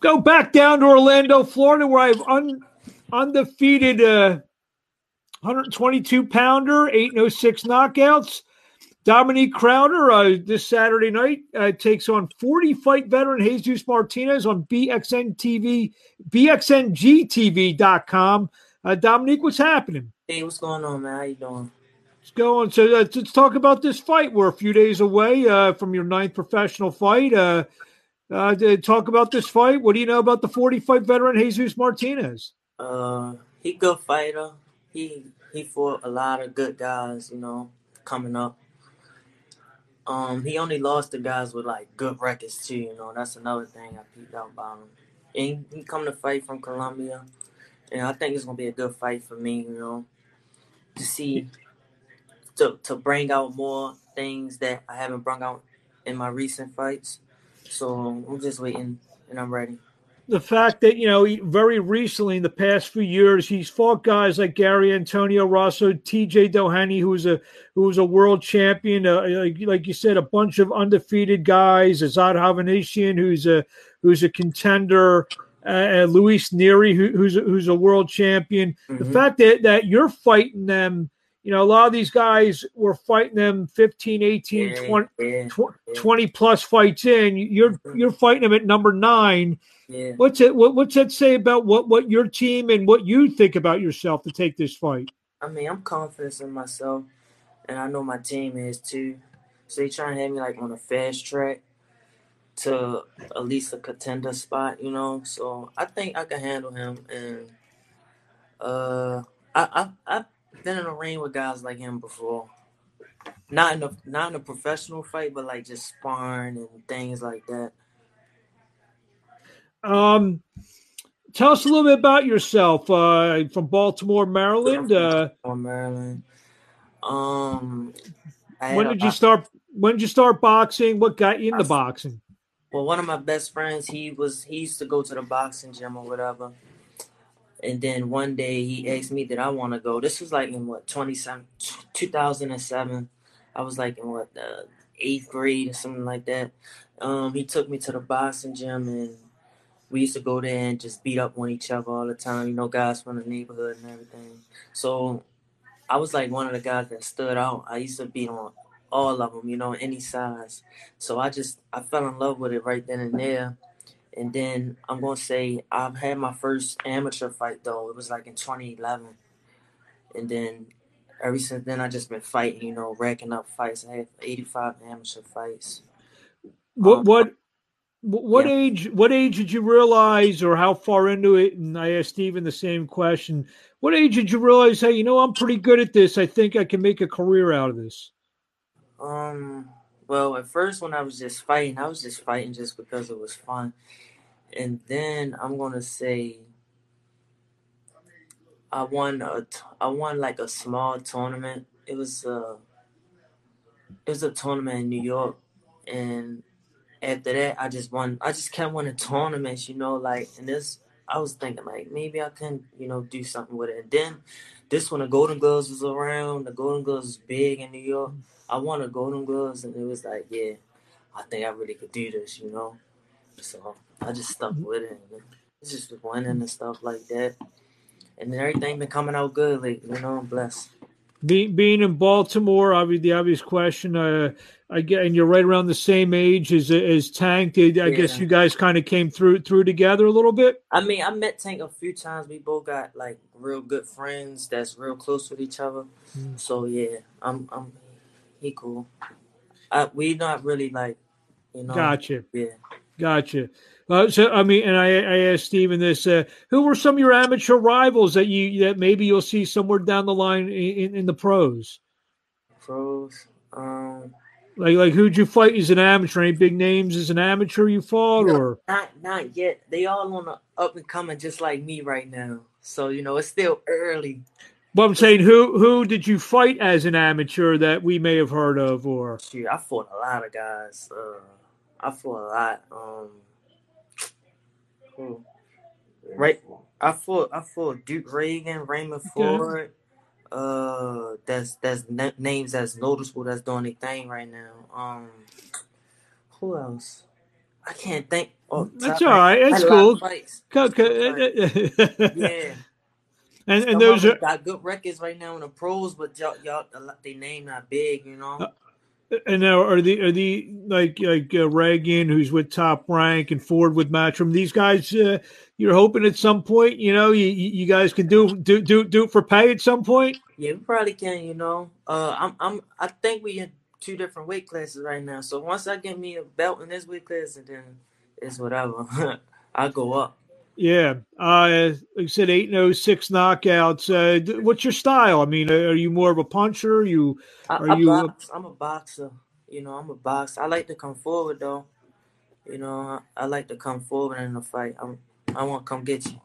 Go back down to Orlando, Florida, where I've un, undefeated uh, 122 pounder, 806 knockouts. Dominique Crowder uh, this Saturday night uh, takes on 40 fight veteran Jesus Martinez on BXN TV, BXNGTV.com. Uh, Dominique, what's happening? Hey, what's going on, man? How you doing? It's going. So uh, let's talk about this fight. We're a few days away uh, from your ninth professional fight. Uh, talk about this fight. What do you know about the 40 fight veteran Jesus Martinez? Uh, he good fighter. He he fought a lot of good guys, you know, coming up. Um, he only lost to guys with like good records too. You know, that's another thing I peeped out about him. And he, he come to fight from Colombia, and I think it's gonna be a good fight for me. You know, to see to to bring out more things that I haven't brought out in my recent fights. So I'm just waiting, and I'm ready the fact that you know he, very recently in the past few years he's fought guys like Gary Antonio Russell, T.J. Doheny, who was a who was a world champion, uh, like, like, you said, a bunch of undefeated guys, Azat Hovhannisyan, who's a who's a contender, uh, Luis Nery, who, who's a, who's a world champion. Mm-hmm. The fact that that you're fighting them. You know, a lot of these guys were fighting them 15, 18, 20, 20 plus fights in. You're mm-hmm. you're fighting them at number nine yeah. What's it? What, what's that say about what what your team and what you think about yourself to take this fight? I mean, I'm confident in myself, and I know my team is too. So they trying to have me like on a fast track to at least a contender spot, you know. So I think I can handle him, and uh, I I I've been in a ring with guys like him before. Not in a not in a professional fight, but like just sparring and things like that. Um, tell us a little bit about yourself. Uh, from Baltimore, Maryland. Uh, Maryland. Um, when did you start? When did you start boxing? What got you into boxing? Well, one of my best friends, he was he used to go to the boxing gym or whatever. And then one day he asked me did I want to go. This was like in what 27, 2007. I was like in what the eighth grade or something like that. Um, he took me to the boxing gym and we used to go there and just beat up on each other all the time, you know, guys from the neighborhood and everything. So I was like one of the guys that stood out. I used to beat on all of them, you know, any size. So I just I fell in love with it right then and there. And then I'm gonna say I've had my first amateur fight though. It was like in 2011, and then ever since then I just been fighting, you know, racking up fights. I had 85 amateur fights. What um, what what yeah. age? What age did you realize, or how far into it? And I asked Steven the same question. What age did you realize? Hey, you know, I'm pretty good at this. I think I can make a career out of this. Um. Well, at first, when I was just fighting, I was just fighting just because it was fun, and then I'm gonna say I won a. I won like a small tournament. It was a. Uh, it was a tournament in New York, and after that, I just won. I just kept winning tournaments, you know, like, and this, I was thinking, like, maybe I can, you know, do something with it. And then this when the Golden Gloves was around, the Golden Gloves was big in New York. I won the Golden Gloves, and it was like, yeah, I think I really could do this, you know. So I just stuck mm-hmm. with it. It's just winning and stuff like that. And then everything been coming out good lately, you know. I'm blessed. Being being in Baltimore, obviously the obvious question. Uh, I get, and you're right around the same age as as Tank. I yeah. guess you guys kind of came through through together a little bit. I mean, I met Tank a few times. We both got like real good friends that's real close with each other. Mm. So yeah, I'm I'm he cool. I, we not really like you know. Gotcha. Yeah. Gotcha. Uh, so I mean, and I, I asked Stephen this: uh, Who were some of your amateur rivals that you that maybe you'll see somewhere down the line in, in the pros? Pros. Um, like, like who'd you fight as an amateur? Any big names as an amateur you fought, no, or not? Not yet. They all on the up and coming, just like me right now. So you know, it's still early. But I'm saying, who who did you fight as an amateur that we may have heard of, or? Shoot, I fought a lot of guys. Uh, I fought a lot. Um, who? Right, I fought. I fought Duke Ragan, Raymond Ford, uh that's that's names that's noticeable that's doing a thing right now. Um, who else? I can't think. Oh, That's all right. It's cool. yeah. And, and those are got good records right now in the pros, but y'all, y'all they name not big, you know. And now are the are the like like uh, Ragan, who's with Top Rank, and Ford with Matchroom? These guys, uh, you're hoping at some point, you know, you you guys can do do do do it for pay at some point. Yeah, we probably can. You know, uh, I'm I'm I think we in two different weight classes right now. So once I get me a belt in this weight class, and then it's whatever. I go up. Yeah, uh, like I said, eight no six knockouts. Uh, what's your style? I mean, are you more of a puncher? You are I, I you? Box. I'm a boxer. You know, I'm a boxer. I like to come forward though. You know, I, I like to come forward in a fight. I'm, I want to come get you.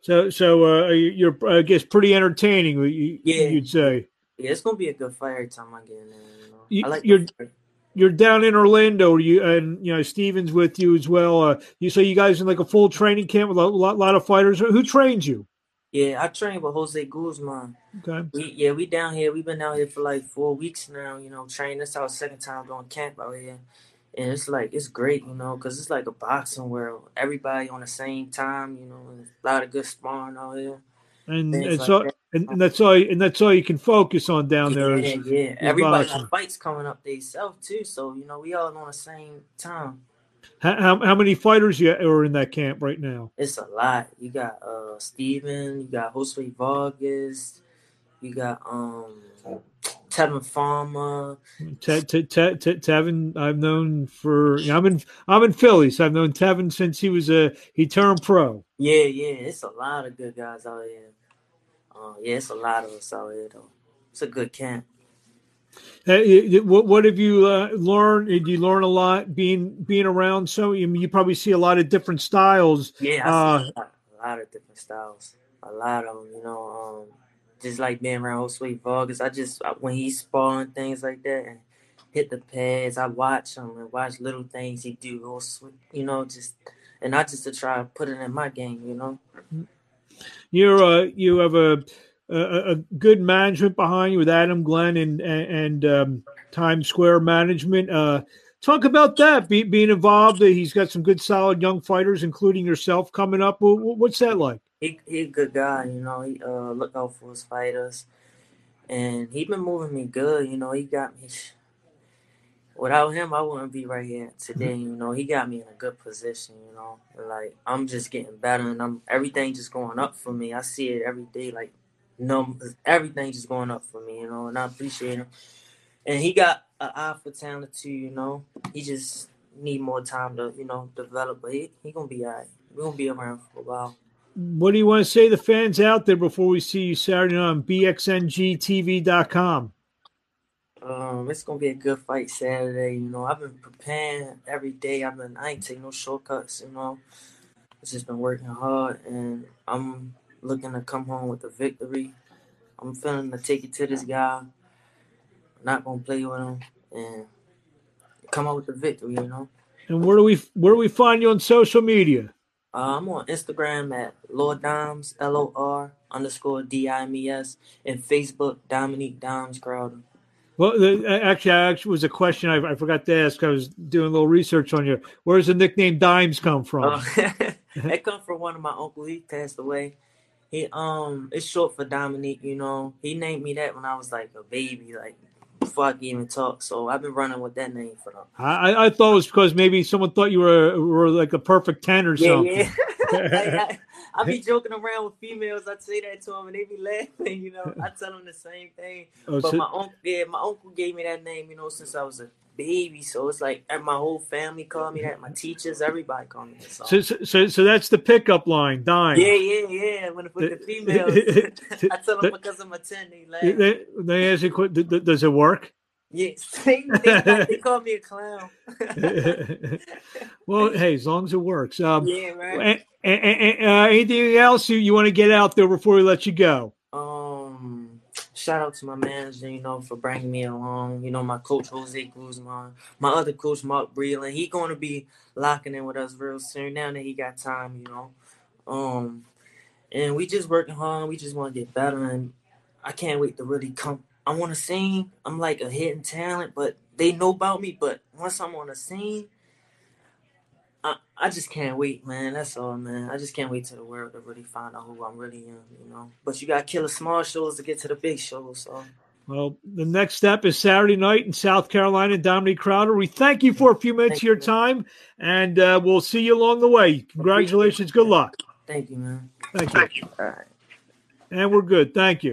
So, so uh, you're, I guess, pretty entertaining. You, yeah, you'd say. Yeah, it's gonna be a good fight every time I get in there. You know? you, I like you're you're down in Orlando, you and you know Steven's with you as well. Uh, you say you guys in like a full training camp with a lot, lot of fighters. Who trains you? Yeah, I train with Jose Guzman. Okay. We, yeah, we down here. We've been down here for like four weeks now. You know, training. This our second time going camp out here, and it's like it's great. You know, because it's like a boxing world. Everybody on the same time. You know, a lot of good sparring out here and and like so that. and, and, that's all and that's all you can focus on down yeah, there. Yeah. Everybody got fights coming up themselves too, so you know we all on the same time. How, how, how many fighters you are in that camp right now? It's a lot. You got uh Steven, you got Jose Vargas, you got um Tevin Farmer. Te, te, te, te, Tevin, I've known for. You know, I'm in. I'm in Philly, so I've known Tevin since he was a. He turned pro. Yeah, yeah, it's a lot of good guys out here. Uh, yeah, it's a lot of us out here though. It's a good camp. Hey, what what have you uh, learned? Did you learn a lot being being around? So I mean, you probably see a lot of different styles. Yeah, uh, a, lot, a lot of different styles. A lot of them, you know. Um, just like being around old Sweet Vargas. I just when he's sparring things like that and hit the pads, I watch him and watch little things he do. Old Sweet, You know, just and not just to try to put it in my game. You know, you're uh, you have a, a, a good management behind you with Adam Glenn and and, um, Times Square Management. Uh, talk about that be, being involved. He's got some good, solid young fighters, including yourself, coming up. What's that like? He he a good guy, you know. He uh look out for his fighters, and he been moving me good. You know, he got me. Without him, I wouldn't be right here today. You know, he got me in a good position. You know, like I'm just getting better, and I'm everything just going up for me. I see it every day, like numbers, everything just going up for me. You know, and I appreciate him. And he got an eye for talent too. You know, he just need more time to you know develop, but he he gonna be alright. We gonna be around for a while what do you want to say to the fans out there before we see you Saturday on BXNGTV.com? Um, it's gonna be a good fight Saturday. You know, I've been preparing every day. I've been I ain't taking no shortcuts. You know, I've just been working hard, and I'm looking to come home with a victory. I'm feeling to take it to this guy. I'm not gonna play with him and come out with a victory. You know. And where do we where do we find you on social media? Uh, I'm on Instagram at Lord Dimes, L O R underscore D I M E S, and Facebook, Dominique Dimes Crowder. Well, the, actually, actually was a question I, I, forgot to ask. I was doing a little research on you. Where does the nickname Dimes come from? Uh, it come from one of my uncle. He passed away. He um, it's short for Dominique. You know, he named me that when I was like a baby, like before I can even talk. So I've been running with that name for them. I, I thought it was because maybe someone thought you were were like a perfect ten or yeah, something. Yeah, I, I, I, be joking around with females. I say that to them and they be laughing. You know, I tell them the same thing. Oh, but so- my uncle, yeah, my uncle gave me that name. You know, since I was a baby. So it's like my whole family called me that. My teachers, everybody called me that. So, so, so, so that's the pickup line, dime. Yeah, yeah, yeah. When with the females, I tell them because I'm a ten, they laugh. They, they ask you, does it work? Yes, they, they, they call me a clown. well, hey, as long as it works. Um, yeah, right. And, and, and, uh, anything else you, you want to get out there before we let you go? Shout out to my manager, you know, for bringing me along. You know, my coach Jose Guzman, my other coach Mark Breland. He going to be locking in with us real soon. Now that he got time, you know. Um, and we just working hard. We just want to get better, and I can't wait to really come. I want to sing. I'm like a hidden talent, but they know about me. But once I'm on the scene, I, I just can't wait, man. That's all, man. I just can't wait to the world to really find out who I'm really in, you know. But you got to kill the small shows to get to the big shows, so. Well, the next step is Saturday night in South Carolina. Dominique Crowder, we thank you for a few minutes Thank of your you. time, and uh, we'll see you along the way. Congratulations. Good luck. Thank you, man. Thank you. All right. And we're good. Thank you.